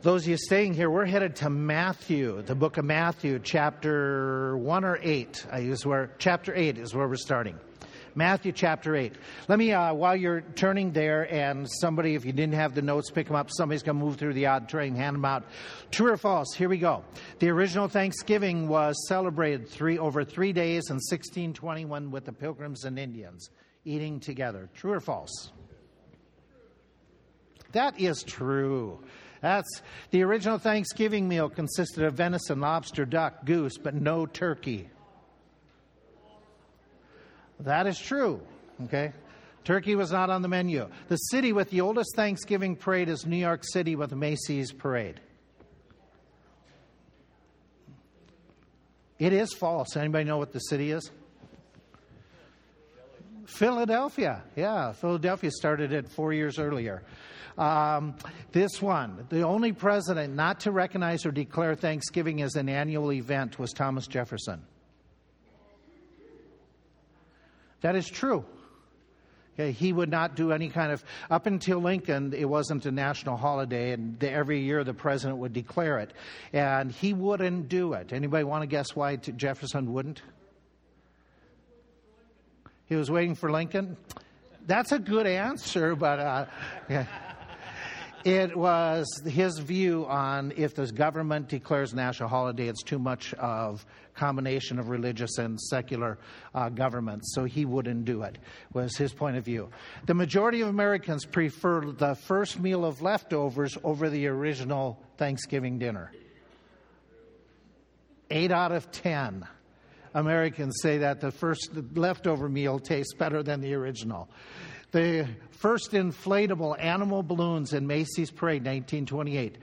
Those of you staying here, we're headed to Matthew, the book of Matthew, chapter 1 or 8. I use where, chapter 8 is where we're starting. Matthew chapter 8. Let me, uh, while you're turning there, and somebody, if you didn't have the notes, pick them up. Somebody's going to move through the auditorium, hand them out. True or false? Here we go. The original Thanksgiving was celebrated three over three days in 1621 with the Pilgrims and Indians eating together. True or false? That is true. That's the original Thanksgiving meal consisted of venison, lobster, duck, goose, but no turkey. That is true. Okay? Turkey was not on the menu. The city with the oldest Thanksgiving parade is New York City with Macy's parade. It is false. Anybody know what the city is? Philadelphia. Yeah, Philadelphia started it four years earlier. Um, this one, the only president not to recognize or declare Thanksgiving as an annual event was Thomas Jefferson. That is true. Okay, he would not do any kind of up until Lincoln. It wasn't a national holiday, and the, every year the president would declare it, and he wouldn't do it. Anybody want to guess why Jefferson wouldn't? He was waiting for Lincoln. That's a good answer, but uh, yeah. It was his view on if the government declares national holiday, it's too much of combination of religious and secular uh, governments, so he wouldn't do it. Was his point of view. The majority of Americans prefer the first meal of leftovers over the original Thanksgiving dinner. Eight out of ten Americans say that the first leftover meal tastes better than the original. The first inflatable animal balloons in Macy's Parade, 1928,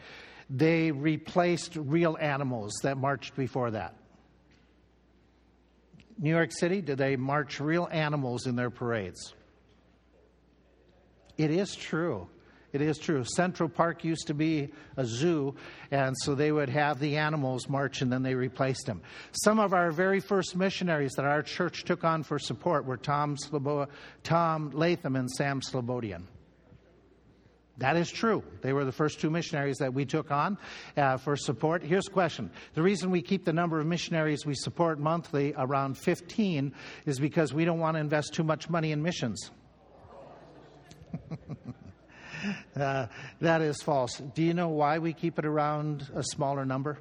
they replaced real animals that marched before that. New York City, did they march real animals in their parades? It is true. It is true. Central Park used to be a zoo, and so they would have the animals march and then they replaced them. Some of our very first missionaries that our church took on for support were Tom, Slabo- Tom Latham and Sam Slobodian. That is true. They were the first two missionaries that we took on uh, for support. Here's a question. The reason we keep the number of missionaries we support monthly around 15 is because we don't want to invest too much money in missions. Uh, that is false. Do you know why we keep it around a smaller number?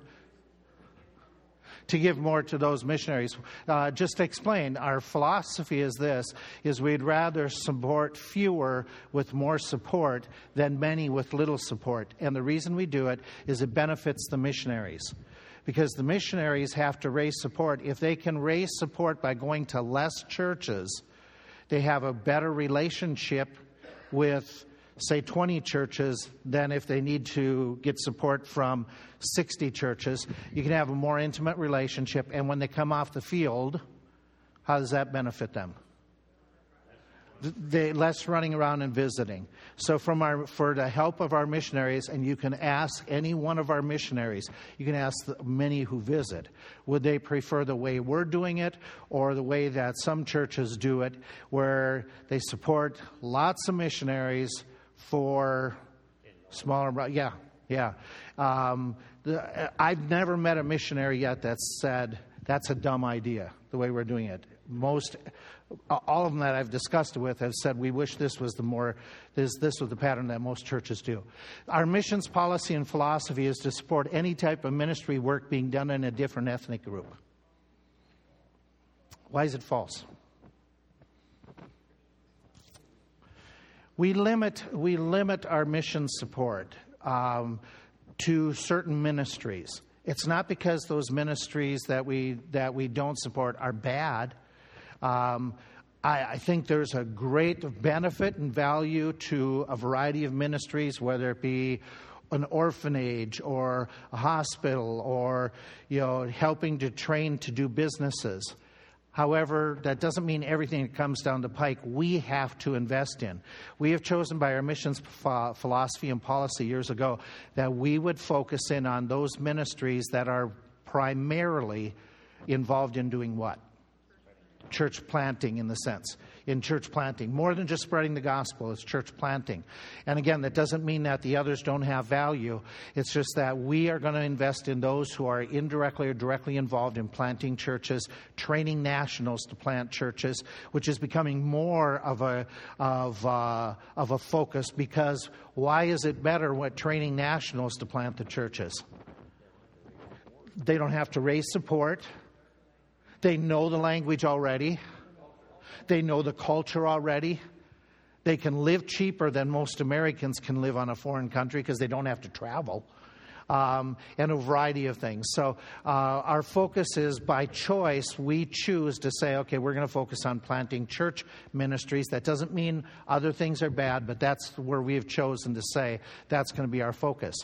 to give more to those missionaries. Uh, just to explain, our philosophy is this, is we'd rather support fewer with more support than many with little support. And the reason we do it is it benefits the missionaries. Because the missionaries have to raise support. If they can raise support by going to less churches, they have a better relationship with say 20 churches than if they need to get support from 60 churches. You can have a more intimate relationship, and when they come off the field, how does that benefit them? They, less running around and visiting. So, from our, for the help of our missionaries, and you can ask any one of our missionaries, you can ask many who visit, would they prefer the way we're doing it or the way that some churches do it, where they support lots of missionaries for smaller, yeah, yeah. Um, the, I've never met a missionary yet that said that's a dumb idea the way we're doing it. Most, all of them that I've discussed it with have said we wish this was the more this this was the pattern that most churches do. Our missions policy and philosophy is to support any type of ministry work being done in a different ethnic group. Why is it false? We limit, we limit our mission support um, to certain ministries. It's not because those ministries that we, that we don't support are bad. Um, I, I, think there's a great benefit and value to a variety of ministries, whether it be an orphanage or a hospital or you know helping to train to do businesses. However, that doesn't mean everything that comes down the pike we have to invest in. We have chosen by our missions philosophy and policy years ago that we would focus in on those ministries that are primarily involved in doing what? Church planting, in the sense. In church planting. More than just spreading the gospel, it's church planting. And again, that doesn't mean that the others don't have value. It's just that we are going to invest in those who are indirectly or directly involved in planting churches, training nationals to plant churches, which is becoming more of a, of, uh, of a focus because why is it better what training nationals to plant the churches? They don't have to raise support. They know the language already. They know the culture already. They can live cheaper than most Americans can live on a foreign country because they don't have to travel um, and a variety of things. So uh, our focus is by choice, we choose to say, okay, we're going to focus on planting church ministries. That doesn't mean other things are bad, but that's where we have chosen to say that's going to be our focus.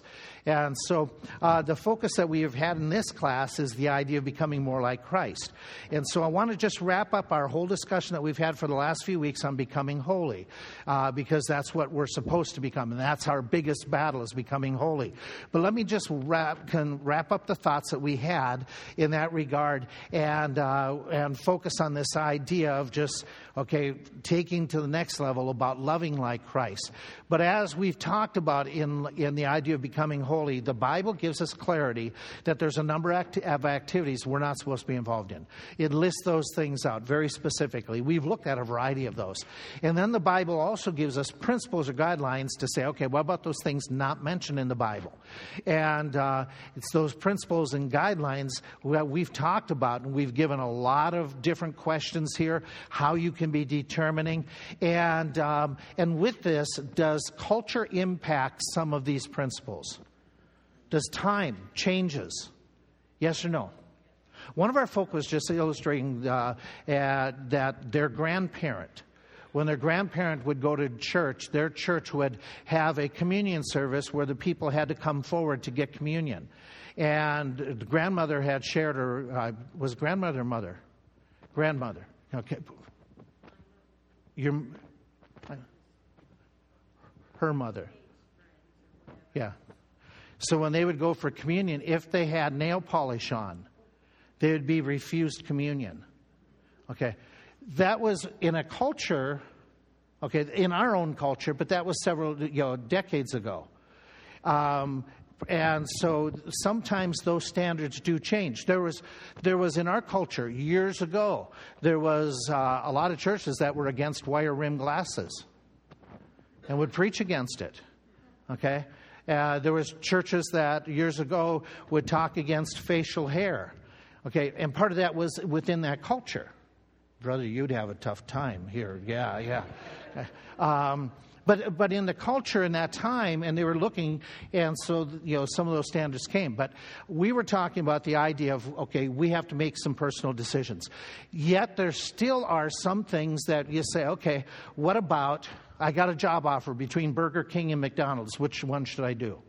And so uh, the focus that we have had in this class is the idea of becoming more like Christ. And so I want to just wrap up our whole discussion that we've had for the last few weeks on becoming holy, uh, because that's what we're supposed to become, and that's our biggest battle is becoming holy. But let me just wrap, can wrap up the thoughts that we had in that regard and, uh, and focus on this idea of just, okay, taking to the next level about loving like Christ. But as we've talked about in, in the idea of becoming holy, the Bible gives us clarity that there's a number of activities we're not supposed to be involved in. It lists those things out very specifically. We've looked at a variety of those. And then the Bible also gives us principles or guidelines to say, okay, what about those things not mentioned in the Bible? And uh, it's those principles and guidelines that we've talked about, and we've given a lot of different questions here, how you can be determining. And, um, and with this, does culture impact some of these principles? Does time changes? Yes or no? One of our folk was just illustrating uh, uh, that their grandparent, when their grandparent would go to church, their church would have a communion service where the people had to come forward to get communion. And the grandmother had shared her, uh, was grandmother mother? Grandmother. Okay. Your, her mother. Yeah. So when they would go for communion, if they had nail polish on, they would be refused communion. Okay. That was in a culture, okay, in our own culture, but that was several you know, decades ago. Um, and so sometimes those standards do change. There was, there was in our culture years ago, there was uh, a lot of churches that were against wire rim glasses and would preach against it. Okay? Uh, there was churches that years ago would talk against facial hair. Okay, and part of that was within that culture. Brother, you'd have a tough time here. Yeah, yeah. Um, but, but in the culture in that time, and they were looking, and so, you know, some of those standards came. But we were talking about the idea of, okay, we have to make some personal decisions. Yet there still are some things that you say, okay, what about I got a job offer between Burger King and McDonald's. Which one should I do?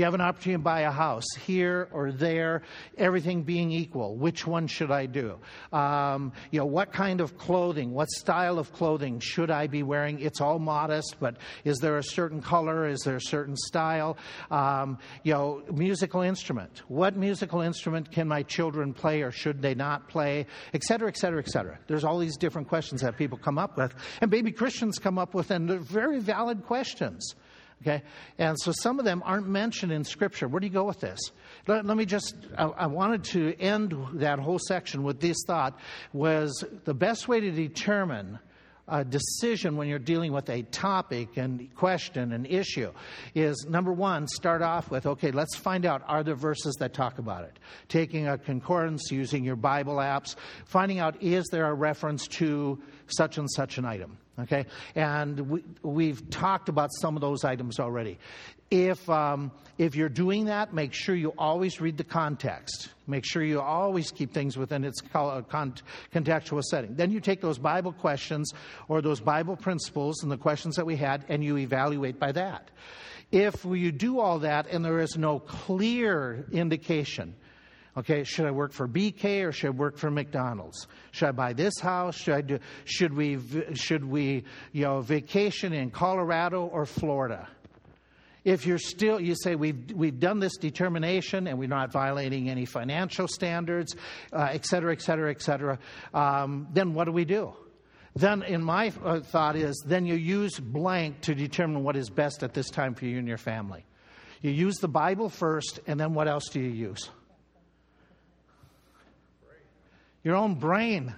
You have an opportunity to buy a house here or there, everything being equal. Which one should I do? Um, you know, what kind of clothing, what style of clothing should I be wearing? It's all modest, but is there a certain color? Is there a certain style? Um, you know, musical instrument. What musical instrument can my children play or should they not play? Et cetera, et cetera, et cetera. There's all these different questions that people come up with, and baby Christians come up with, and they're very valid questions. Okay? And so some of them aren't mentioned in Scripture. Where do you go with this? Let, let me just, I, I, wanted to end that whole section with this thought was the best way to determine a decision when you're dealing with a topic and question and issue is number one, start off with, okay, let's find out are there verses that talk about it? Taking a concordance, using your Bible apps, finding out is there a reference to such and such an item? Okay? And we, we've talked about some of those items already. If, um, if you're doing that, make sure you always read the context. Make sure you always keep things within its uh, contextual setting. Then you take those Bible questions or those Bible principles and the questions that we had and you evaluate by that. If you do all that and there is no clear indication, Okay, should I work for BK or should I work for McDonald's? Should I buy this house? Should I do? Should we? Should we? You know, vacation in Colorado or Florida? If you're still, you say we've we've done this determination and we're not violating any financial standards, uh, et cetera, et cetera, et cetera. Um, then what do we do? then in my uh, thought is then you use blank to determine what is best at this time for you and your family. You use the Bible first, and then what else do you use? Your own brain,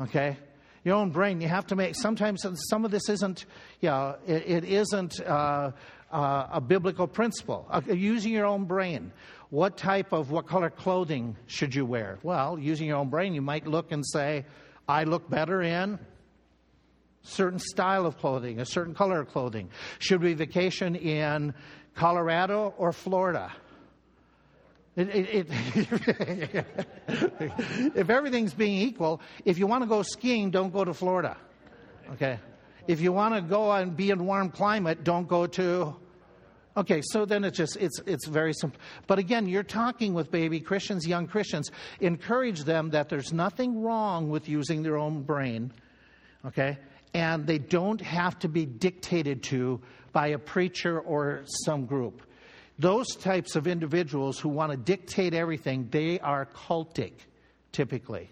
okay? Your own brain. You have to make. Sometimes some of this isn't. Yeah, it, it isn't uh, uh, a biblical principle. Uh, using your own brain. What type of what color clothing should you wear? Well, using your own brain, you might look and say, "I look better in." certain style of clothing, a certain color of clothing? Should we vacation in Colorado or Florida? It, it, it, if everything's being equal, if you want to go skiing, don't go to Florida. Okay? If you want to go and be in warm climate, don't go to. Okay, so then it's just it's it's very simple. But again, you're talking with baby Christians, young Christians. Encourage them that there's nothing wrong with using their own brain. Okay? and they don't have to be dictated to by a preacher or some group. Those types of individuals who want to dictate everything, they are cultic, typically.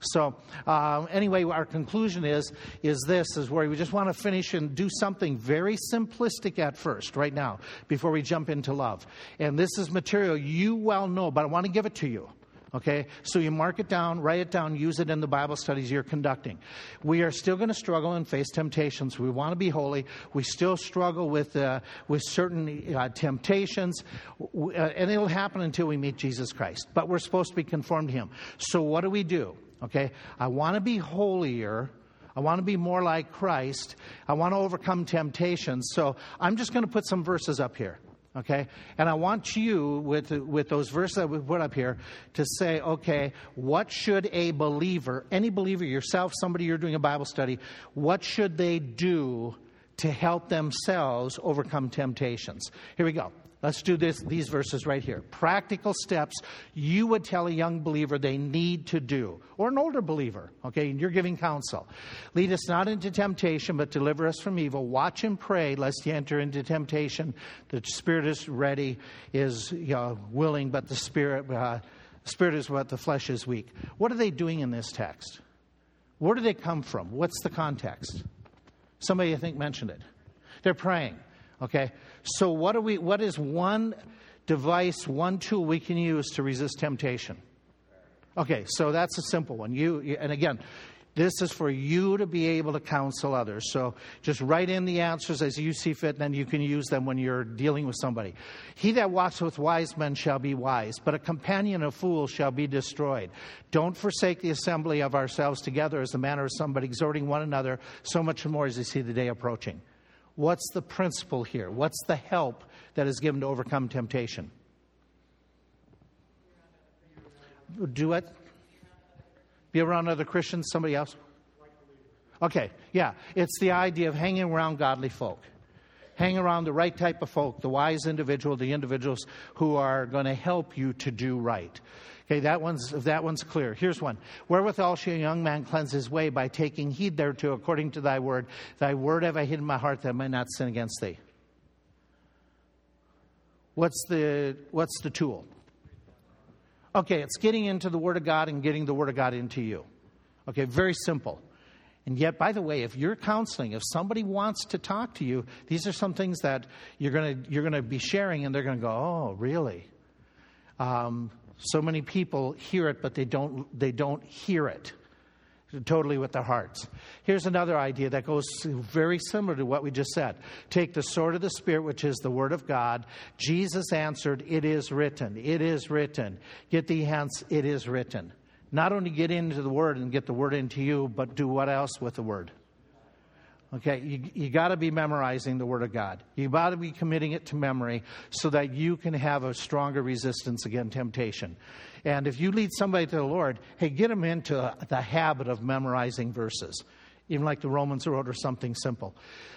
So uh, anyway, our conclusion is is this: is where we just want to finish and do something very simplistic at first, right now, before we jump into love. And this is material you well know, but I want to give it to you. Okay? So you mark it down, write it down, use it in the Bible studies you're conducting. We are still going to struggle and face temptations. We want to be holy. We still struggle with, uh, with certain uh, temptations, uh, and it'll happen until we meet Jesus Christ. But we're supposed to be conformed to Him. So what do we do? Okay? I want to be holier. I want to be more like Christ. I want to overcome temptations. So I'm just going to put some verses up here. Okay? And I want you, with, with those verses that we put up here, to say, okay, what should a believer, any believer, yourself, somebody you're doing a Bible study, what should they do to help themselves overcome temptations? Here we go. Let's do this, these verses right here. Practical steps you would tell a young believer they need to do, or an older believer, okay, and you're giving counsel. Lead us not into temptation, but deliver us from evil. Watch and pray, lest you enter into temptation. The spirit is ready, is you know, willing, but the spirit, uh, spirit is what the flesh is weak. What are they doing in this text? Where do they come from? What's the context? Somebody, I think, mentioned it. They're praying. Okay? So what are we what is one device, one tool we can use to resist temptation? Okay, so that's a simple one. You and again, this is for you to be able to counsel others. So just write in the answers as you see fit, and then you can use them when you're dealing with somebody. He that walks with wise men shall be wise, but a companion of fools shall be destroyed. Don't forsake the assembly of ourselves together as the manner of somebody exhorting one another, so much more as you see the day approaching. What's the principle here? What's the help that is given to overcome temptation? Do it. Be around other Christians, somebody else? Okay, yeah. It's the idea of hanging around godly folk. Hang around the right type of folk, the wise individual, the individuals who are going to help you to do right. Okay, that one's, that one's clear. Here's one. Wherewithal shall a young man cleanse his way by taking heed thereto according to thy word. Thy word have I hid in my heart that I may not sin against thee. What's the, what's the tool? Okay, it's getting into the Word of God and getting the Word of God into you. Okay, very simple. And yet, by the way, if you're counseling, if somebody wants to talk to you, these are some things that you're going you're to be sharing, and they're going to go, "Oh, really?" Um, so many people hear it, but they don't, they don't hear it totally with their hearts. Here's another idea that goes very similar to what we just said. Take the sword of the Spirit, which is the Word of God. Jesus answered, It is written. It is written. Get thee hence, it is written. Not only get into the Word and get the Word into you, but do what else with the Word? Okay, you, you got to be memorizing the Word of God. You got to be committing it to memory so that you can have a stronger resistance against temptation. And if you lead somebody to the Lord, hey, get them into the habit of memorizing verses even like the Romans Road, or something simple.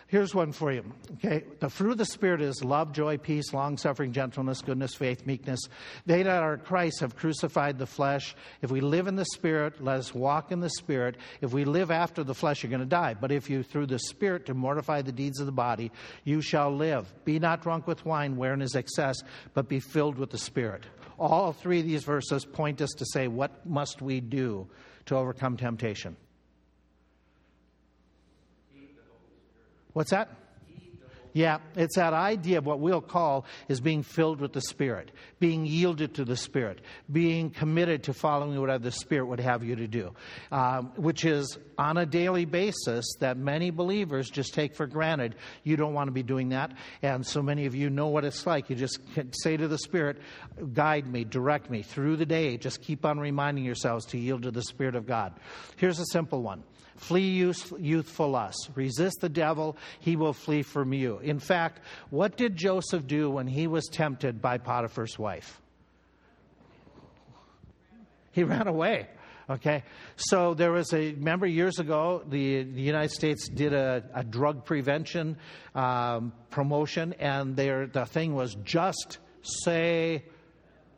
Here's one for you. Okay, the fruit of the Spirit is love, joy, peace, long suffering, gentleness, goodness, faith, meekness. They that are Christ have crucified the flesh. If we live in the Spirit, let us walk in the Spirit. If we live after the flesh, you're going to die. But if you, through the Spirit, to mortify the deeds of the body, you shall live. Be not drunk with wine, wherein is excess, but be filled with the Spirit. All three of these verses point us to say, what must we do to overcome temptation? What's that? Yeah, it's that idea of what we'll call is being filled with the Spirit, being yielded to the Spirit, being committed to following whatever the Spirit would have you to do, um, which is on a daily basis that many believers just take for granted. You don't want to be doing that. And so many of you know what it's like. You just say to the Spirit, guide me, direct me through the day. Just keep on reminding yourselves to yield to the Spirit of God. Here's a simple one Flee youth, youthful lusts. Resist the devil, he will flee from you. In fact, what did Joseph do when he was tempted by Potiphar's wife? He ran away. Okay, so there was a remember years ago the, the United States did a, a drug prevention um, promotion, and their the thing was just say,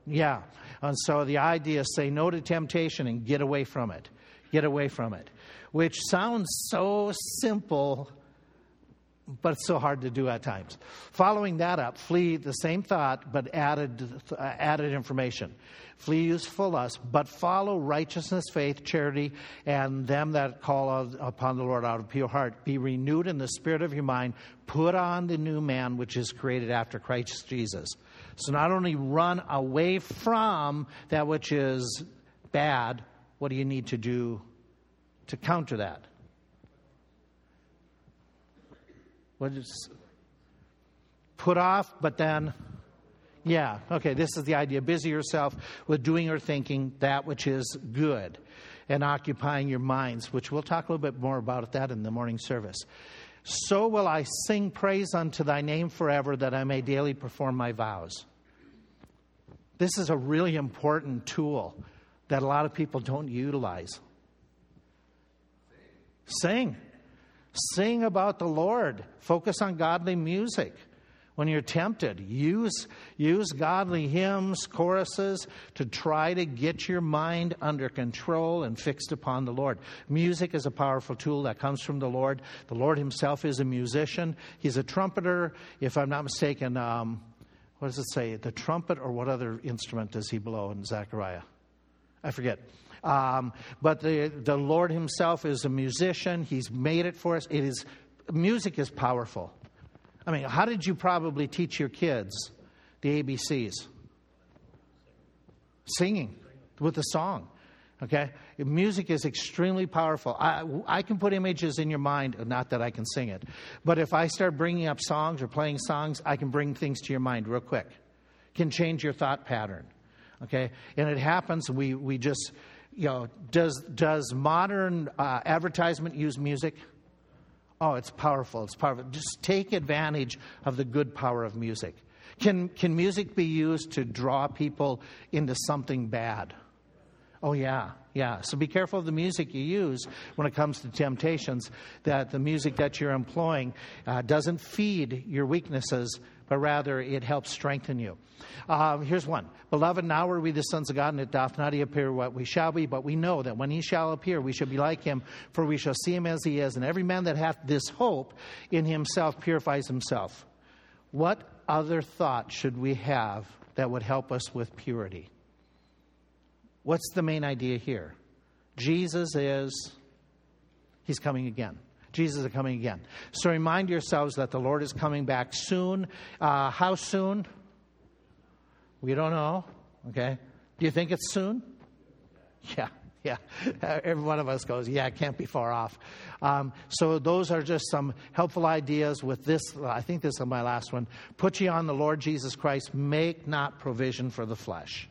yeah. And so the idea is say no to temptation and get away from it. Get away from it which sounds so simple, but so hard to do at times. Following that up, flee the same thought, but added, uh, added information. Flee useful lust, but follow righteousness, faith, charity, and them that call upon the Lord out of pure heart. Be renewed in the spirit of your mind. Put on the new man, which is created after Christ Jesus. So not only run away from that which is bad, what do you need to do to counter that? What is put off, but then, yeah, okay, this is the idea. Busy yourself with doing or thinking that which is good and occupying your minds, which we'll talk a little bit more about that in the morning service. So will I sing praise unto thy name forever that I may daily perform my vows. This is a really important tool that a lot of people don't utilize. Sing. Sing about the Lord. Focus on godly music. When you're tempted, use, use godly hymns, choruses to try to get your mind under control and fixed upon the Lord. Music is a powerful tool that comes from the Lord. The Lord Himself is a musician, He's a trumpeter. If I'm not mistaken, um, what does it say? The trumpet, or what other instrument does He blow in Zechariah? I forget. Um, but the, the Lord Himself is a musician. He's made it for us. It is music is powerful. I mean, how did you probably teach your kids the ABCs? Singing with a song. Okay? Music is extremely powerful. I, I can put images in your mind, not that I can sing it, but if I start bringing up songs or playing songs, I can bring things to your mind real quick. Can change your thought pattern. Okay? And it happens, we, we just you know, does, does modern uh, advertisement use music? Oh, it's powerful. It's powerful. Just take advantage of the good power of music. Can, can music be used to draw people into something bad? Oh, yeah, yeah. So be careful of the music you use when it comes to temptations, that the music that you're employing uh, doesn't feed your weaknesses, but rather it helps strengthen you. Uh, here's one. Beloved, now are we the sons of God, and it doth not appear what we shall be, but we know that when he shall appear, we shall be like him, for we shall see him as he is. And every man that hath this hope in himself purifies himself. What other thought should we have that would help us with purity? What's the main idea here? Jesus is, he's coming again. Jesus is coming again. So remind yourselves that the Lord is coming back soon. Uh, how soon? We don't know. Okay. Do you think it's soon? Yeah. Yeah, every one of us goes, yeah, it can't be far off. Um, so, those are just some helpful ideas with this. I think this is my last one. Put ye on the Lord Jesus Christ, make not provision for the flesh.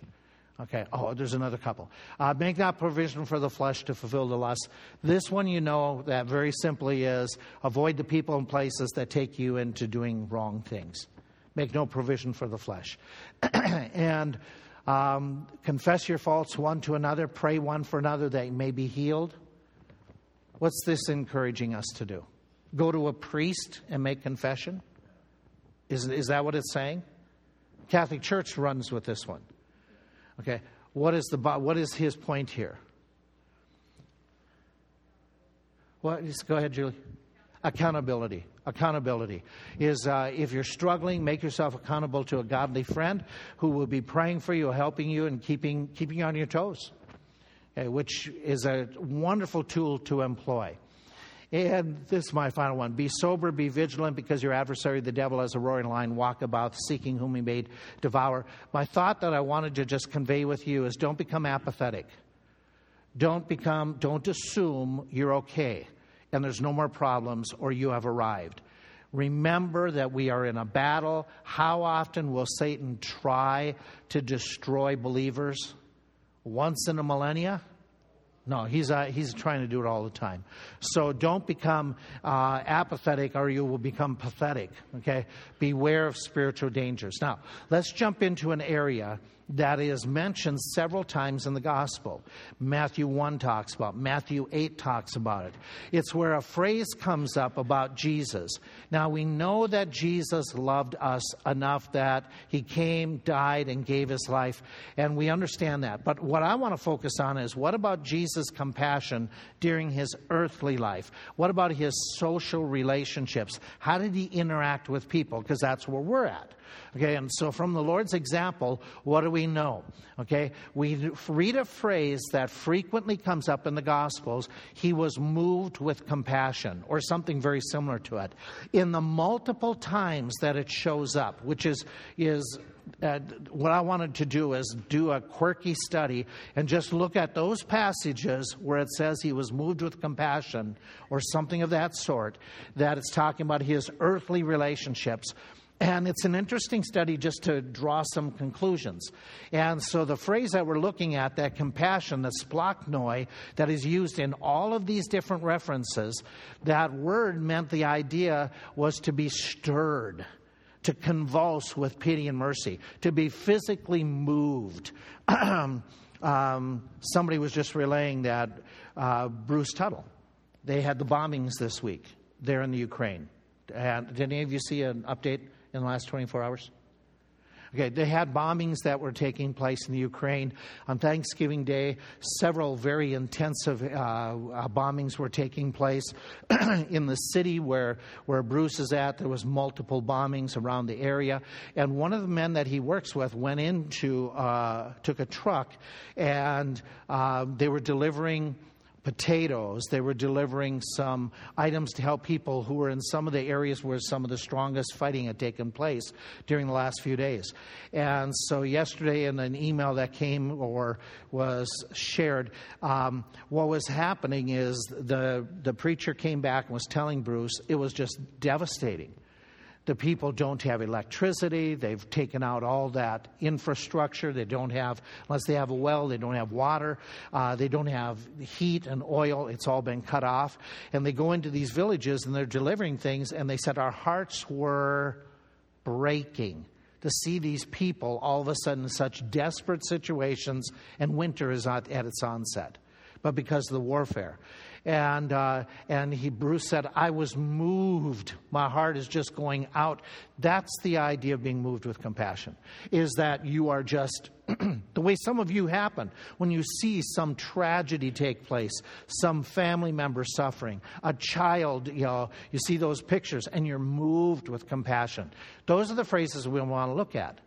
Okay. Oh, there's another couple. Uh, make not provision for the flesh to fulfill the lust. This one, you know, that very simply is avoid the people and places that take you into doing wrong things. Make no provision for the flesh. and um, confess your faults one to another. Pray one for another that you may be healed. What's this encouraging us to do? Go to a priest and make confession? Is, is that what it's saying? Catholic Church runs with this one. Okay, what is, the, what is his point here? What, just go ahead, Julie. Accountability. Accountability is uh, if you're struggling, make yourself accountable to a godly friend who will be praying for you, helping you, and keeping, keeping you on your toes, okay, which is a wonderful tool to employ. And this is my final one. Be sober, be vigilant, because your adversary, the devil, as a roaring lion, walk about seeking whom he may devour. My thought that I wanted to just convey with you is don't become apathetic. Don't become, don't assume you're okay and there's no more problems or you have arrived. Remember that we are in a battle. How often will Satan try to destroy believers? Once in a millennia? No, he's, uh, he's trying to do it all the time. So don't become uh, apathetic or you will become pathetic. Okay? Beware of spiritual dangers. Now, let's jump into an area that is mentioned several times in the gospel. Matthew 1 talks about, Matthew 8 talks about it. It's where a phrase comes up about Jesus. Now we know that Jesus loved us enough that he came, died, and gave his life, and we understand that. But what I want to focus on is what about Jesus' compassion during his earthly life? What about his social relationships? How did he interact with people? Because that's where we're at. Okay, and so from the Lord's example, what do we know? Okay, we read a phrase that frequently comes up in the Gospels He was moved with compassion, or something very similar to it. In the multiple times that it shows up, which is, is uh, what I wanted to do is do a quirky study and just look at those passages where it says he was moved with compassion or something of that sort, that it's talking about his earthly relationships. And it's an interesting study just to draw some conclusions. And so the phrase that we're looking at, that compassion, the splachnoi, that is used in all of these different references, that word meant the idea was to be stirred, to convulse with pity and mercy, to be physically moved. um, somebody was just relaying that uh, Bruce Tuttle, they had the bombings this week there in the Ukraine. And did any of you see an update? In the last 24 hours? Okay, they had bombings that were taking place in the Ukraine. On Thanksgiving Day, several very intensive uh, uh, bombings were taking place. in the city where, where Bruce is at, there was multiple bombings around the area. And one of the men that he works with went into, uh, took a truck, and uh, they were delivering potatoes. They were delivering some items to help people who were in some of the areas where some of the strongest fighting had taken place during the last few days. And so, yesterday, in an email that came or was shared, um, what was happening is the, the preacher came back and was telling Bruce it was just devastating the people don't have electricity. They've taken out all that infrastructure. They don't have, unless they have a well, they don't have water. Uh, they don't have heat and oil. It's all been cut off. And they go into these villages and they're delivering things, and they said, Our hearts were breaking to see these people all of a sudden in such desperate situations, and winter is at, at its onset. But because of the warfare. And, uh, and he, Bruce said, I was moved. My heart is just going out. That's the idea of being moved with compassion, is that you are just, the way some of you happen, when you see some tragedy take place, some family member suffering, a child, you know, you see those pictures and you're moved with compassion. Those are the phrases we want to look at.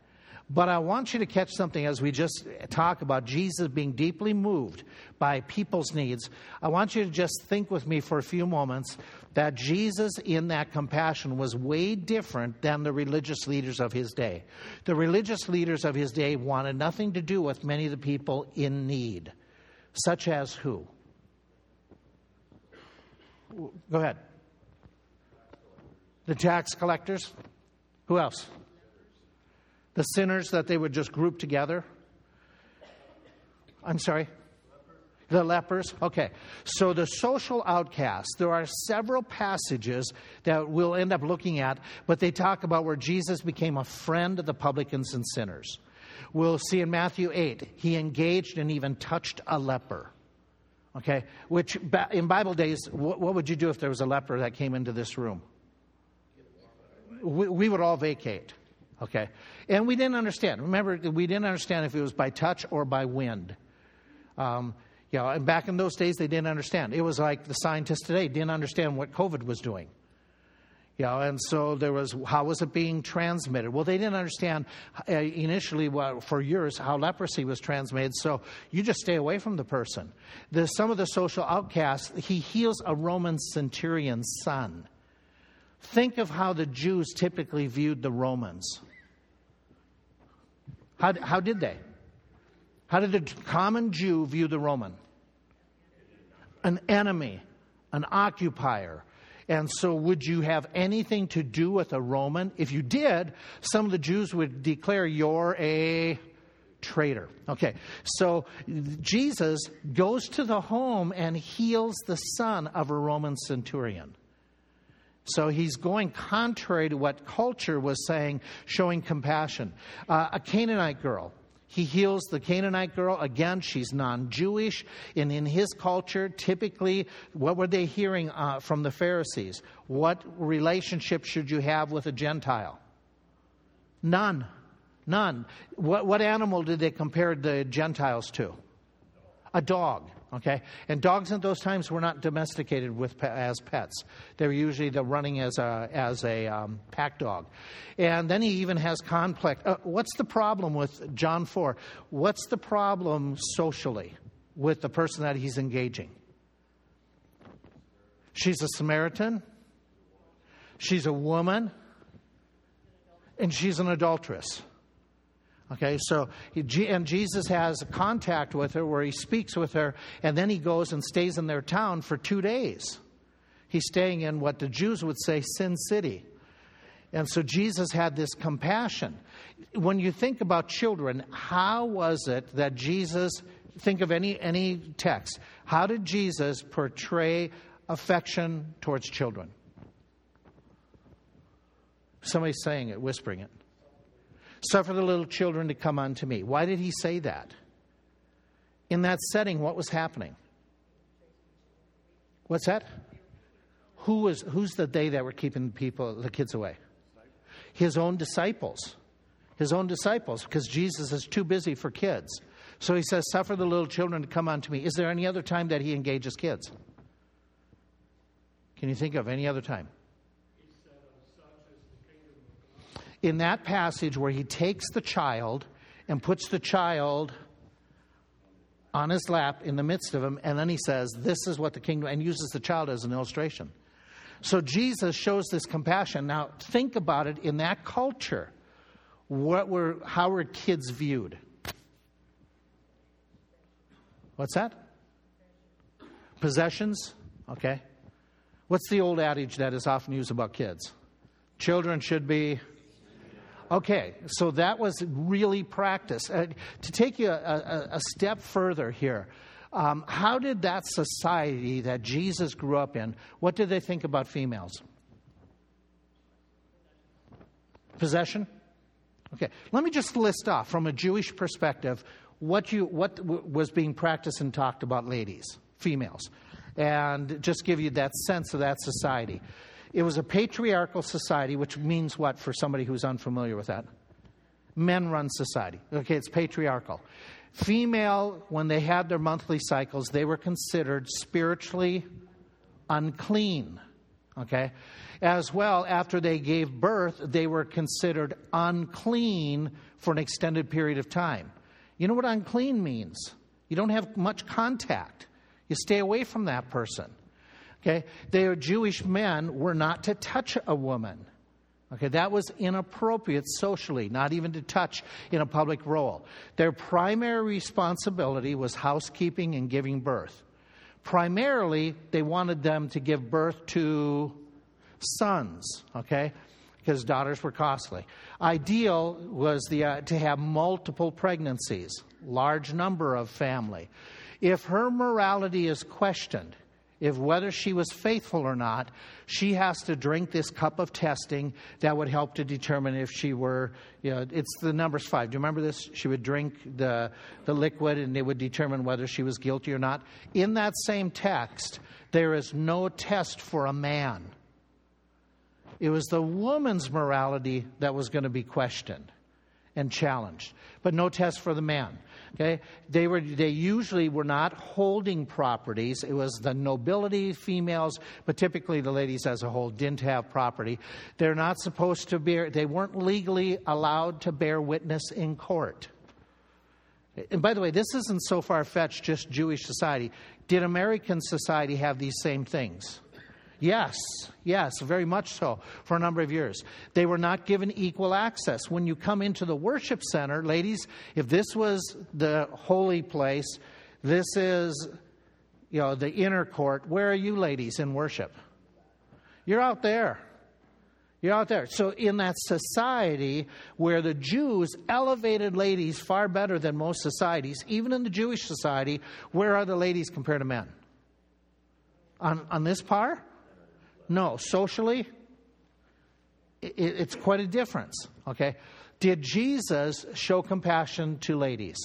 But I want you to catch something as we just talk about Jesus being deeply moved by people's needs. I want you to just think with me for a few moments that Jesus, in that compassion, was way different than the religious leaders of his day. The religious leaders of his day wanted nothing to do with many of the people in need, such as who? Go ahead. The tax collectors? Who else? The sinners that they would just group together? I'm sorry? The lepers? Okay. So the social outcasts, there are several passages that we'll end up looking at, but they talk about where Jesus became a friend of the publicans and sinners. We'll see in Matthew 8, he engaged and even touched a leper. Okay? Which in Bible days, what would you do if there was a leper that came into this room? We, would all vacate. Okay. And we didn't understand. Remember, we didn't understand if it was by touch or by wind. Um, you know, and back in those days, they didn't understand. It was like the scientists today didn't understand what COVID was doing. You know, and so there was how was it being transmitted? Well, they didn't understand uh, initially for years how leprosy was transmitted. So you just stay away from the person. The, some of the social outcasts, he heals a Roman centurion's son. Think of how the Jews typically viewed the Romans. How, how did they? How did the common Jew view the Roman? An enemy, an occupier. And so, would you have anything to do with a Roman? If you did, some of the Jews would declare you're a traitor. Okay, so Jesus goes to the home and heals the son of a Roman centurion. So he's going contrary to what culture was saying, showing compassion. Uh, a Canaanite girl. He heals the Canaanite girl. Again, she's non Jewish. And in his culture, typically, what were they hearing uh, from the Pharisees? What relationship should you have with a Gentile? None. None. What, what animal did they compare the Gentiles to? A dog. Okay? And dogs in those times were not domesticated with, as pets. They were usually the running as a, as a um, pack dog. And then he even has conflict. Uh, what's the problem with John 4? What's the problem socially with the person that he's engaging? She's a Samaritan. She's a woman. And she's an adulteress. Okay, so and Jesus has a contact with her where he speaks with her, and then he goes and stays in their town for two days. He's staying in what the Jews would say Sin City. And so Jesus had this compassion. When you think about children, how was it that Jesus, think of any, any text, how did Jesus portray affection towards children? Somebody's saying it, whispering it. Suffer the little children to come unto me. Why did he say that? In that setting, what was happening? What's that? Who was who's the they that were keeping people the kids away? His own disciples. His own disciples, because Jesus is too busy for kids. So he says, Suffer the little children to come unto me. Is there any other time that he engages kids? Can you think of any other time? In that passage where he takes the child and puts the child on his lap in the midst of him, and then he says, This is what the kingdom, and uses the child as an illustration. So Jesus shows this compassion. Now, think about it in that culture. What were, how were kids viewed? What's that? Possessions? Okay. What's the old adage that is often used about kids? Children should be Okay, so that was really practice. Uh, to take you a, a, a step further here, um, how did that society that Jesus grew up in, what did they think about females? Possession? Okay, let me just list off from a Jewish perspective what, you, what w- was being practiced and talked about ladies, females, and just give you that sense of that society. It was a patriarchal society, which means what for somebody who's unfamiliar with that? Men run society. Okay, it's patriarchal. Female, when they had their monthly cycles, they were considered spiritually unclean. Okay? As well, after they gave birth, they were considered unclean for an extended period of time. You know what unclean means? You don't have much contact, you stay away from that person. Okay? Their Jewish men were not to touch a woman. Okay, that was inappropriate socially, not even to touch in a public role. Their primary responsibility was housekeeping and giving birth. Primarily, they wanted them to give birth to sons, okay? Because daughters were costly. Ideal was the, uh, to have multiple pregnancies, large number of family. If her morality is questioned, if whether she was faithful or not, she has to drink this cup of testing that would help to determine if she were, you know, it's the numbers five. Do you remember this? She would drink the, the liquid and it would determine whether she was guilty or not. In that same text, there is no test for a man. It was the woman's morality that was going to be questioned. and challenged, but no test for the man. Okay, they were they usually were not holding properties. It was the nobility, females, but typically the ladies as a whole didn't have property. They're not supposed to bear. They weren't legally allowed to bear witness in court. And by the way, this isn't so far fetched. Just Jewish society. Did American society have these same things? Yes, yes, very much so, for a number of years. They were not given equal access. When you come into the worship center, ladies, if this was the holy place, this is, you know, the inner court, where are you ladies in worship? You're out there. You're out there. So, in that society where the Jews elevated ladies far better than most societies, even in the Jewish society, where are the ladies compared to men? On, on this par? No, socially, it's quite a difference. Okay? Did Jesus show compassion to ladies?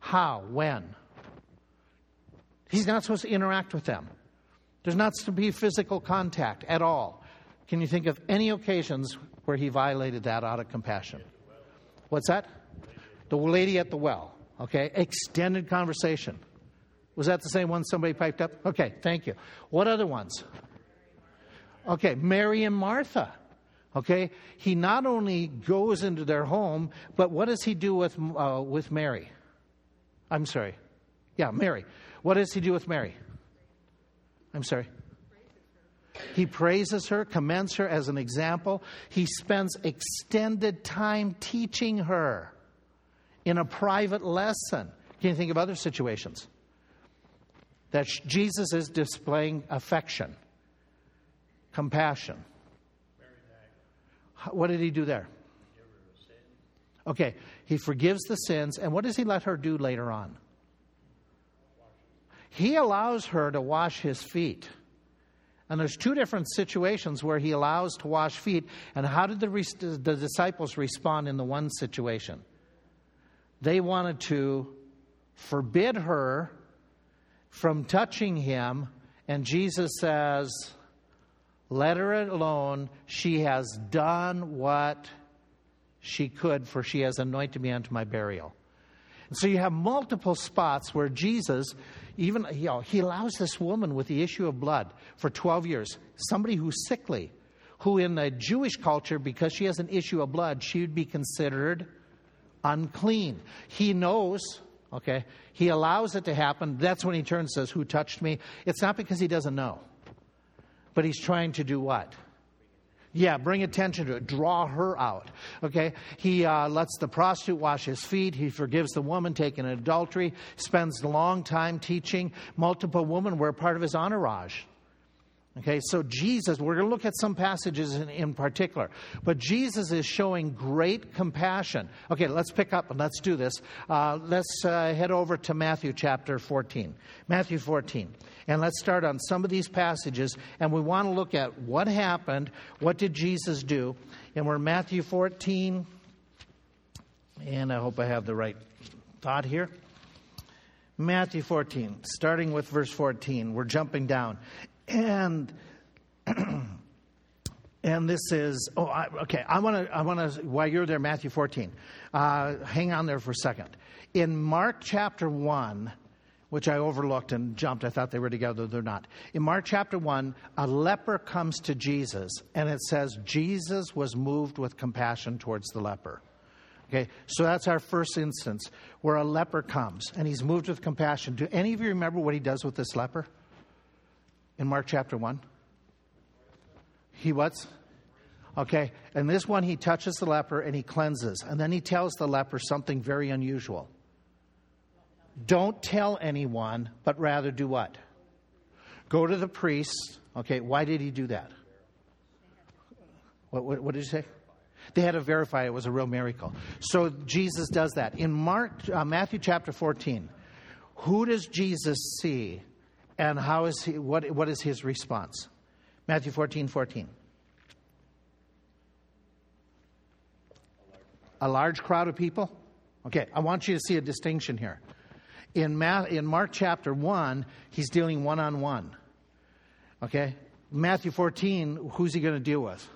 How? When? He's not supposed to interact with them. There's not to be physical contact at all. Can you think of any occasions where he violated that out of compassion? What's that? The lady at the well. Okay? Extended conversation. Was that the same one somebody piped up? Okay, thank you. What other ones? Okay, Mary and Martha. Okay, he not only goes into their home, but what does he do with uh, with Mary? I'm sorry. Yeah, Mary. What does he do with Mary? I'm sorry. He praises her, commends her as an example. He spends extended time teaching her in a private lesson. Can you think of other situations? That Jesus is displaying affection compassion. What did he do there? Okay, he forgives the sins, and what does he let her do later on? He allows her to wash his feet. And there's two different situations where he allows to wash feet. And how did the, the disciples respond in the one situation? They wanted to forbid her from touching him, and Jesus says, let her alone. She has done what she could, for she has anointed me unto my burial. And so you have multiple spots where Jesus, even you know, he allows this woman with the issue of blood for 12 years, somebody who's sickly, who in the Jewish culture, because she has an issue of blood, she would be considered unclean. He knows, okay, he allows it to happen. That's when he turns and says, Who touched me? It's not because he doesn't know. But he's trying to do what? Yeah, bring attention to it. Draw her out. Okay? He uh, lets the prostitute wash his feet. He forgives the woman taken in adultery. Spends a long time teaching. Multiple women were part of his entourage. Okay, so Jesus, we're going to look at some passages in, in, particular, but Jesus is showing great compassion. Okay, let's pick up and let's do this. Uh, let's uh, head over to Matthew chapter 14. Matthew 14. And let's start on some of these passages, and we want to look at what happened, what did Jesus do. And we're Matthew 14, and I hope I have the right thought here. Matthew 14, starting with verse 14. We're jumping down. And and this is oh I, okay. I want to I want to while you're there, Matthew 14. Uh, hang on there for a second. In Mark chapter one, which I overlooked and jumped. I thought they were together. They're not. In Mark chapter 1, a leper comes to Jesus, and it says Jesus was moved with compassion towards the leper. Okay, so that's our first instance where a leper comes and he's moved with compassion. Do any of you remember what he does with this leper? In Mark chapter 1? He what's? Okay, and this one he touches the leper and he cleanses. And then he tells the leper something very unusual. Don't tell anyone, but rather do what? Go to the priest. Okay, why did he do that? What, what, what did you say? They had to verify it was a real miracle. So Jesus does that. In Mark, uh, Matthew chapter 14, who does Jesus see and how is he, what, what is his response? Matthew 14 14. A large crowd of people? Okay, I want you to see a distinction here. In, Ma- in Mark chapter 1, he's dealing one on one. Okay? Matthew 14, who's he going to deal with?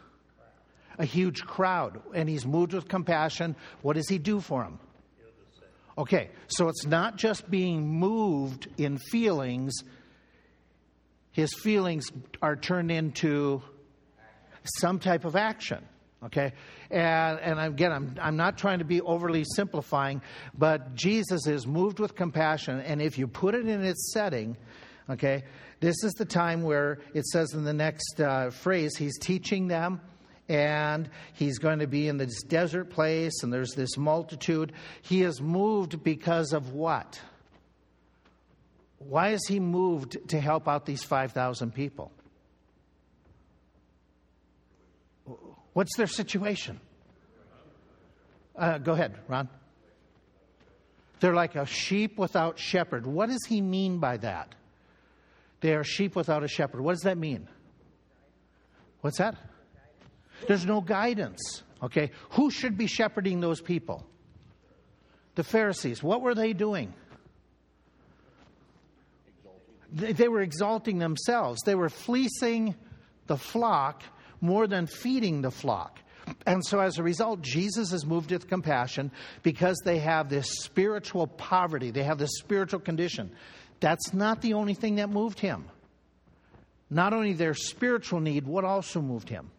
a huge crowd, and he's moved with compassion. What does he do for them? Okay, so it's not just being moved in feelings, his feelings are turned into some type of action. Okay? And, and again, I'm, I'm not trying to be overly simplifying, but Jesus is moved with compassion, and if you put it in its setting, okay, this is the time where it says in the next uh, phrase, he's teaching them and he's going to be in this desert place and there's this multitude. He is moved because of what? Why is he moved to help out these 5,000 people? What's their situation? Uh, go ahead, Ron. They're like a sheep without shepherd. What does he mean by that? They are sheep without a shepherd. What does that mean? What's that? There's no guidance. Okay? Who should be shepherding those people? The Pharisees. What were they doing? They, they were exalting themselves. They were fleecing the flock more than feeding the flock. And so, as a result, Jesus is moved with compassion because they have this spiritual poverty, they have this spiritual condition. That's not the only thing that moved him. Not only their spiritual need, what also moved him?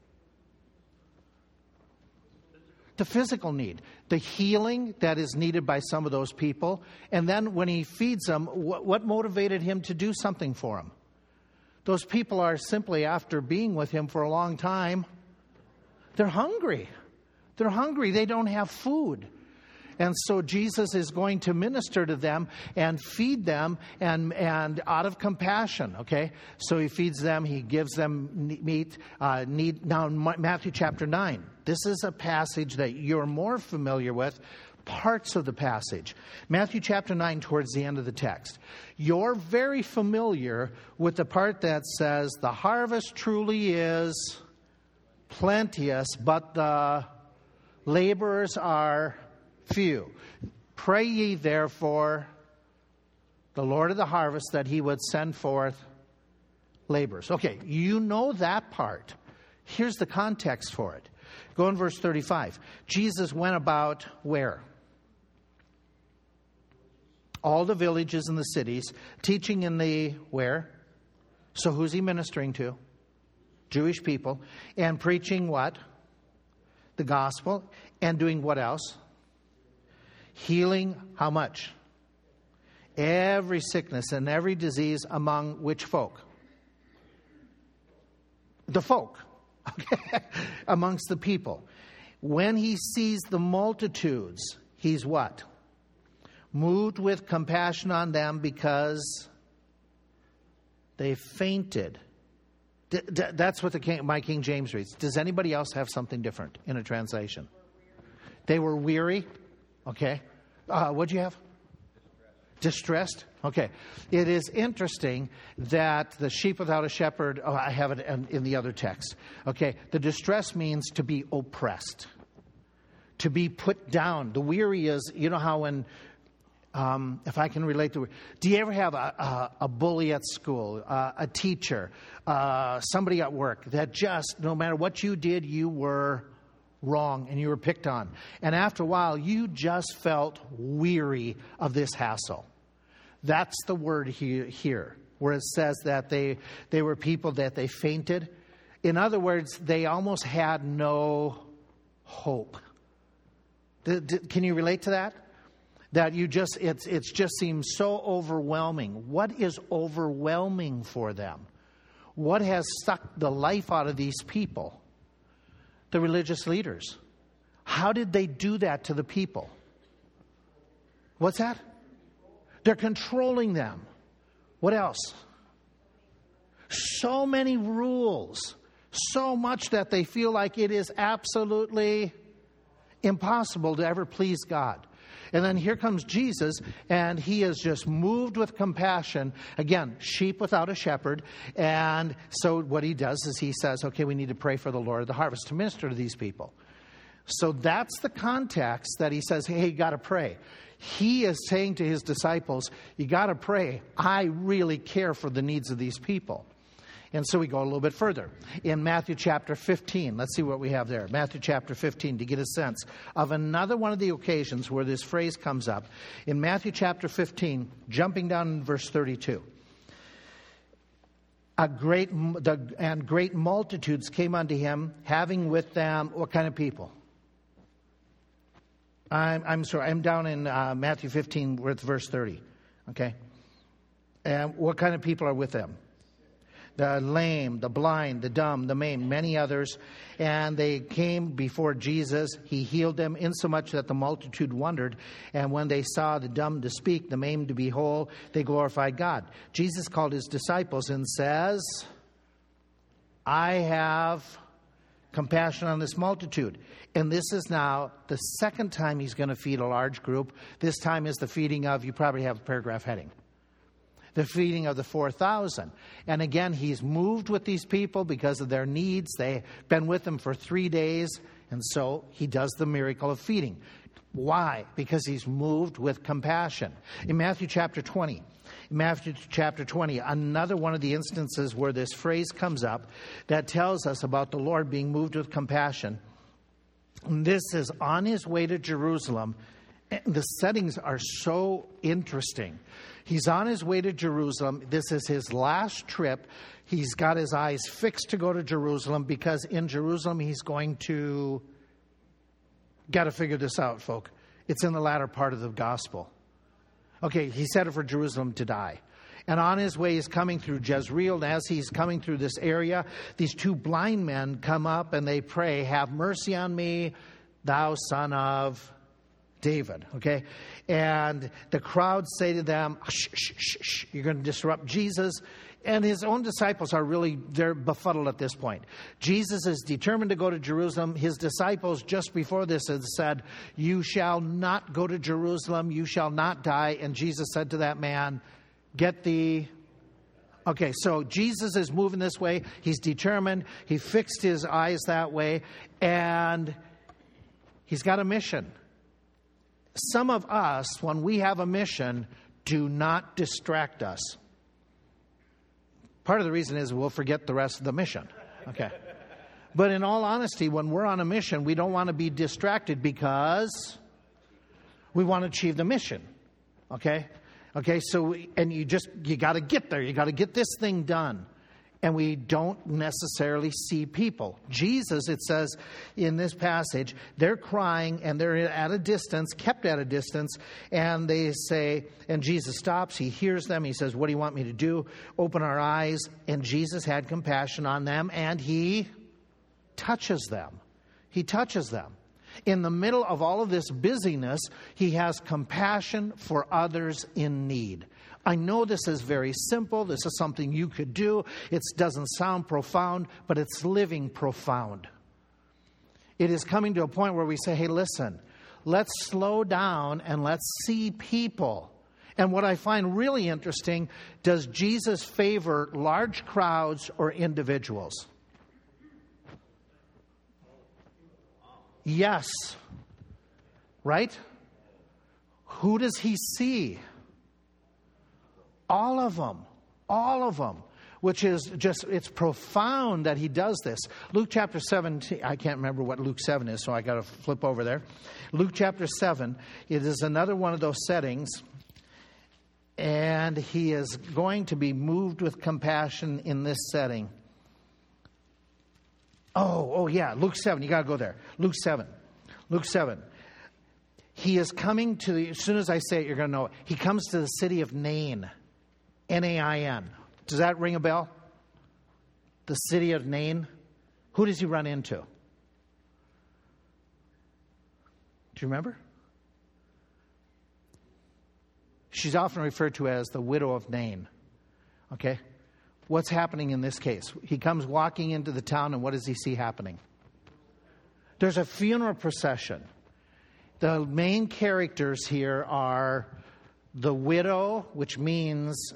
The physical need, the healing that is needed by some of those people. And then when he feeds them, what, what motivated him to do something for them? Those people are simply, after being with him for a long time, they're hungry. They're hungry. They don't have food. And so Jesus is going to minister to them and feed them and, and out of compassion, okay? So he feeds them, he gives them meat. Uh, need, now, Matthew chapter 9, this is a passage that you're more familiar with parts of the passage. Matthew chapter 9, towards the end of the text. You're very familiar with the part that says, The harvest truly is plenteous, but the laborers are few. Pray ye therefore the Lord of the harvest that he would send forth laborers. Okay, you know that part. Here's the context for it. Go in verse 35. Jesus went about where? All the villages and the cities, teaching in the where? So who's he ministering to? Jewish people. And preaching what? The gospel. And doing what else? Healing how much? Every sickness and every disease among which folk? The folk, okay? amongst the people. When he sees the multitudes, he's what? Moved with compassion on them because they fainted. that's what the King, my King James reads. Does anybody else have something different in a translation? They were weary. Okay. Uh, what'd you have? Distressed. Okay. It is interesting that the sheep without a shepherd, oh, I have it in, in the other text. Okay. The distress means to be oppressed, to be put down. The weary is, you know how when um, if I can relate to it. Do you ever have a, a, a bully at school, uh, a teacher, uh, somebody at work that just, no matter what you did, you were wrong and you were picked on. And after a while, you just felt weary of this hassle. That's the word here, where it says that they, they were people that they fainted. In other words, they almost had no hope. Can you relate to that? That you just, it's, it's just seems so overwhelming. What is overwhelming for them? What has sucked the life out of these people? The religious leaders. How did they do that to the people? What's that? They're controlling them. What else? So many rules, so much that they feel like it is absolutely impossible to ever please God. And then here comes Jesus, and he is just moved with compassion. Again, sheep without a shepherd. And so what he does is he says, okay, we need to pray for the Lord of the harvest to minister to these people. So that's the context that he says, hey, you got to pray. He is saying to his disciples, you got to pray. I really care for the needs of these people. And so we go a little bit further. In Matthew chapter 15, let's see what we have there. Matthew chapter 15, to get a sense of another one of the occasions where this phrase comes up. In Matthew chapter 15, jumping down in verse 32. A great, the, and great multitudes came unto him, having with them what kind of people? I'm, I'm sorry, I'm down in uh, Matthew 15, with verse 30. Okay? And what kind of people are with them? The lame, the blind, the dumb, the maimed, many others. And they came before Jesus. He healed them, insomuch that the multitude wondered. And when they saw the dumb to speak, the maimed to be whole, they glorified God. Jesus called his disciples and says, I have compassion on this multitude. And this is now the second time he's going to feed a large group. This time is the feeding of, you probably have a paragraph heading, the feeding of the 4,000. And again, he's moved with these people because of their needs. They've been with him for three days. And so he does the miracle of feeding. Why? Because he's moved with compassion. In Matthew chapter 20, Matthew chapter 20, another one of the instances where this phrase comes up that tells us about the Lord being moved with compassion. This is on his way to Jerusalem. The settings are so interesting. He's on his way to Jerusalem. This is his last trip. He's got his eyes fixed to go to Jerusalem because in Jerusalem he's going to. Got to figure this out, folk. It's in the latter part of the gospel. Okay, he set it for Jerusalem to die. And on his way, he's coming through Jezreel. And as he's coming through this area, these two blind men come up and they pray, Have mercy on me, thou son of David. Okay? And the crowd say to them, ah, shh, shh, shh, shh, you're going to disrupt Jesus. And his own disciples are really, they're befuddled at this point. Jesus is determined to go to Jerusalem. His disciples, just before this, had said, You shall not go to Jerusalem, you shall not die. And Jesus said to that man, Get thee. Okay, so Jesus is moving this way. He's determined. He fixed his eyes that way. And he's got a mission. Some of us, when we have a mission, do not distract us. Part of the reason is we'll forget the rest of the mission. Okay. But in all honesty, when we're on a mission, we don't want to be distracted because we want to achieve the mission. Okay? Okay, so, and you just, you got to get there. You got to get this thing done and we don't necessarily see people. Jesus, it says in this passage, they're crying and they're at a distance, kept at a distance, and they say, and Jesus stops, he hears them, he says, What do you want me to do? Open our eyes. And Jesus had compassion on them and he touches them. He touches them. In the middle of all of this busyness, he has compassion for others in need. I know this is very simple. This is something you could do. It doesn't sound profound, but it's living profound. It is coming to a point where we say, hey, listen, let's slow down and let's see people. And what I find really interesting does Jesus favor large crowds or individuals? Yes. Right? Who does he see? All of them. All of them. Which is just, it's profound that he does this. Luke chapter 17, I can't remember what Luke 7 is, so I got to flip over there. Luke chapter 7, it is another one of those settings, and he is going to be moved with compassion in this setting. Oh, oh yeah, Luke 7, you got to go there. Luke 7. Luke 7. He is coming to the, as soon as I say it, you're going to know it. He comes to the city of Nain. N A I N. Does that ring a bell? The city of Nain. Who does he run into? Do you remember? She's often referred to as the widow of Nain. Okay? What's happening in this case? He comes walking into the town, and what does he see happening? There's a funeral procession. The main characters here are the widow, which means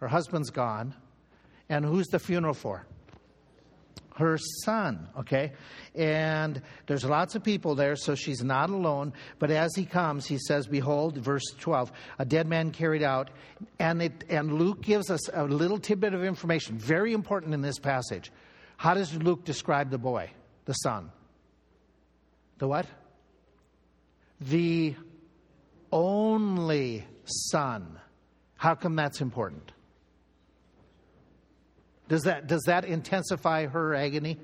her husband's gone. And who's the funeral for? her son, okay? And there's lots of people there, so she's not alone. But as he comes, he says, Behold, verse 12, a dead man carried out. And, it, and Luke gives us a little tidbit of information, very important in this passage. How does Luke describe the boy, the son? The what? The only son. How come that's important? Does that, does that intensify her agony?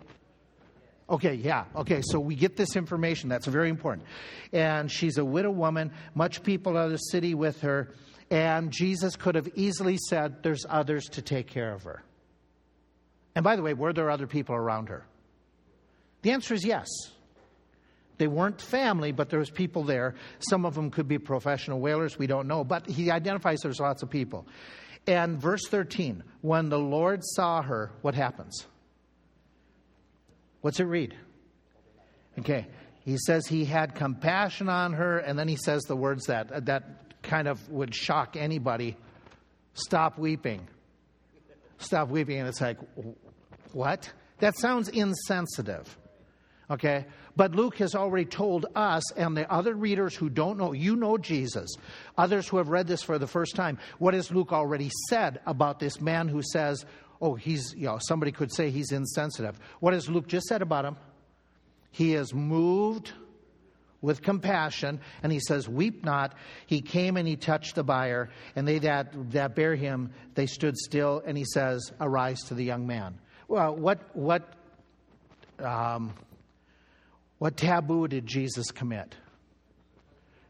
Okay, yeah. Okay, so we get this information. That's very important. And she's a widow woman, much people out of the city with her. And Jesus could have easily said, There's others to take care of her. And by the way, were there other people around her? The answer is yes. They weren't family, but there was people there. Some of them could be professional wailers, we don't know. But he identifies there's lots of people. And verse 13, when the Lord saw her, what happens? What's it read? Okay. He says he had compassion on her, and then he says the words that that kind of would shock anybody. Stop weeping. Stop weeping. And it's like, what? That sounds insensitive. Okay? But Luke has already told us and the other readers who don't know, you know Jesus, others who have read this for the first time, what has Luke already said about this man who says, oh, he's, you know, somebody could say he's insensitive. What has Luke just said about him? He is moved with compassion, and he says, Weep not. He came and he touched the buyer, and they that, that bear him, they stood still, and he says, Arise to the young man. Well, what, what, um, what taboo did Jesus commit?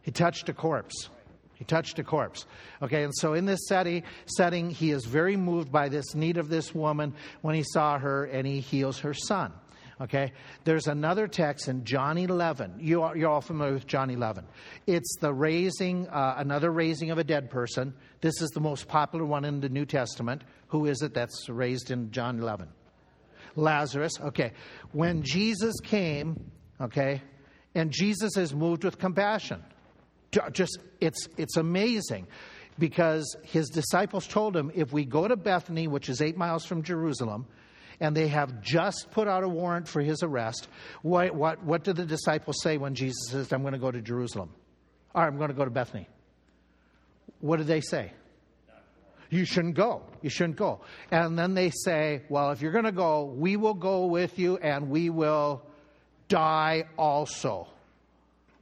He touched a corpse. He touched a corpse. Okay, and so in this setting, setting, he is very moved by this need of this woman when he saw her and he heals her son. Okay, there's another text in John 11. You are, you're all familiar with John 11. It's the raising, uh, another raising of a dead person. This is the most popular one in the New Testament. Who is it that's raised in John 11? Lazarus. Okay, when Jesus came, okay, and Jesus is moved with compassion just it's it's amazing because his disciples told him if we go to Bethany, which is eight miles from Jerusalem, and they have just put out a warrant for his arrest, what what what do the disciples say when Jesus says, "I'm going to go to Jerusalem," or "I'm going to go to Bethany"? What do they say? You shouldn't go. You shouldn't go. And then they say, Well, if you're going to go, we will go with you and we will die also.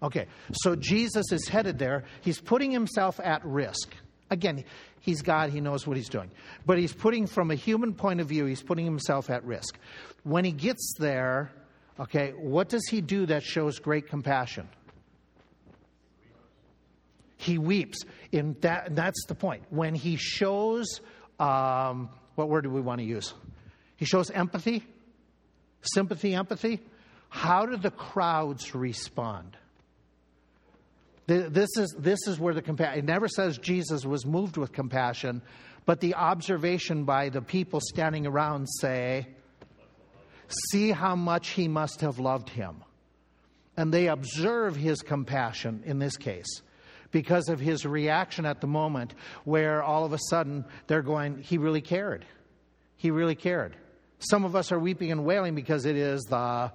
Okay, so Jesus is headed there. He's putting himself at risk. Again, he's God, he knows what he's doing. But he's putting, from a human point of view, he's putting himself at risk. When he gets there, okay, what does he do that shows great compassion? He weeps. In that, that's the point. When he shows, um, what word do we want to use? He shows empathy, sympathy, empathy. How do the crowds respond? This is, this is where the compassion, it never says Jesus was moved with compassion, but the observation by the people standing around say, see how much he must have loved him. And they observe his compassion in this case because of his reaction at the moment, where all of a sudden they're going, he really cared. He really cared. Some of us are weeping and wailing because it is the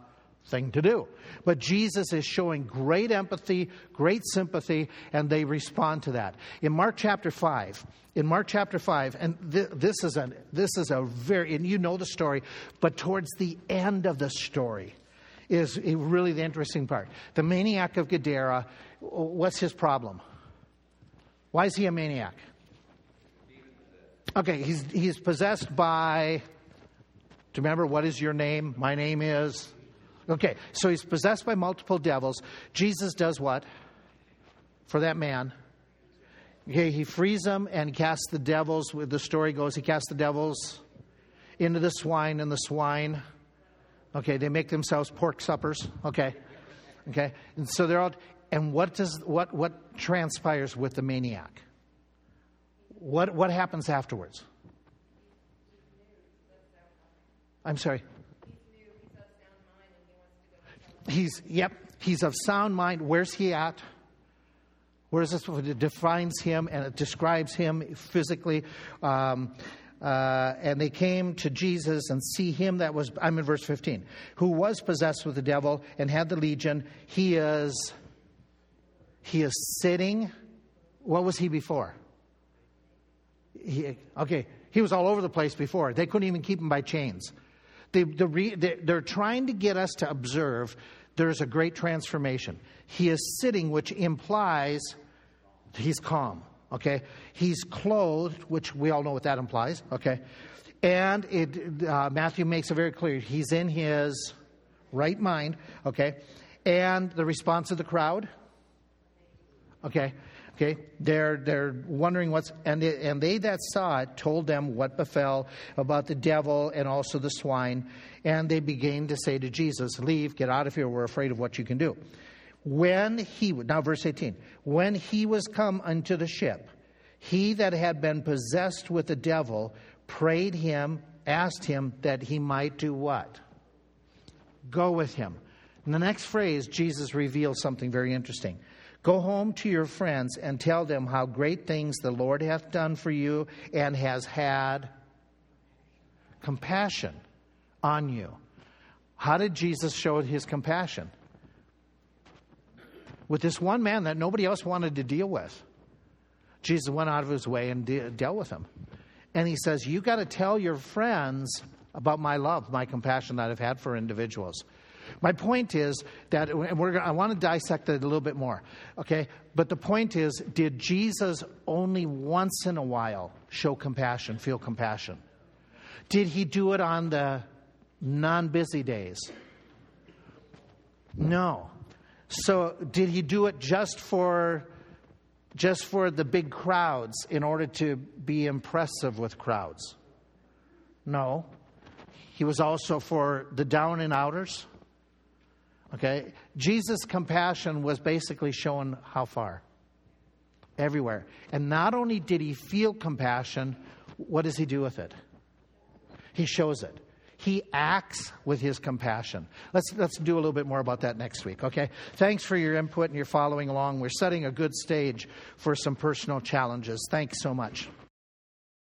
thing to do. But Jesus is showing great empathy, great sympathy, and they respond to that. In Mark chapter 5, in Mark chapter 5, and th- this, is a, this is a very, and you know the story, but towards the end of the story is really the interesting part. The maniac of Gadara, what's his problem? Why is he a maniac? Okay, he's, he's possessed by, do you remember what is your name? My name is Okay, so he's possessed by multiple devils. Jesus does what for that man? Okay, he frees him and casts the devils. The story goes, he casts the devils into the swine, and the swine, okay, they make themselves pork suppers. Okay, okay, and so they're all. And what does what what transpires with the maniac? What what happens afterwards? I'm sorry. He's, yep, he's of sound mind. Where's he at? Where is this? It defines him and it describes him physically. Um, uh, and they came to Jesus and see him that was, I'm in verse 15, who was possessed with the devil and had the legion. He is, he is sitting. What was he before? He, okay, he was all over the place before. They couldn't even keep him by chains. They, they're trying to get us to observe there's a great transformation. He is sitting, which implies he's calm. Okay, he's clothed, which we all know what that implies. Okay, and it, uh, Matthew makes it very clear he's in his right mind. Okay, and the response of the crowd. Okay, Okay, they're they're wondering what's and they, and they that saw it told them what befell about the devil and also the swine, and they began to say to Jesus, "Leave, get out of here. We're afraid of what you can do." When he now verse eighteen, when he was come unto the ship, he that had been possessed with the devil prayed him, asked him that he might do what? Go with him. In the next phrase, Jesus reveals something very interesting. Go home to your friends and tell them how great things the Lord hath done for you and has had compassion on you. How did Jesus show his compassion? With this one man that nobody else wanted to deal with. Jesus went out of his way and de- dealt with him. And he says, You got to tell your friends about my love, my compassion that I've had for individuals. My point is that, and we're, I want to dissect it a little bit more, okay? But the point is, did Jesus only once in a while show compassion, feel compassion? Did he do it on the non busy days? No. So, did he do it just for just for the big crowds in order to be impressive with crowds? No. He was also for the down and outers. Okay? Jesus' compassion was basically shown how far? Everywhere. And not only did he feel compassion, what does he do with it? He shows it. He acts with his compassion. Let's, let's do a little bit more about that next week, okay? Thanks for your input and your following along. We're setting a good stage for some personal challenges. Thanks so much.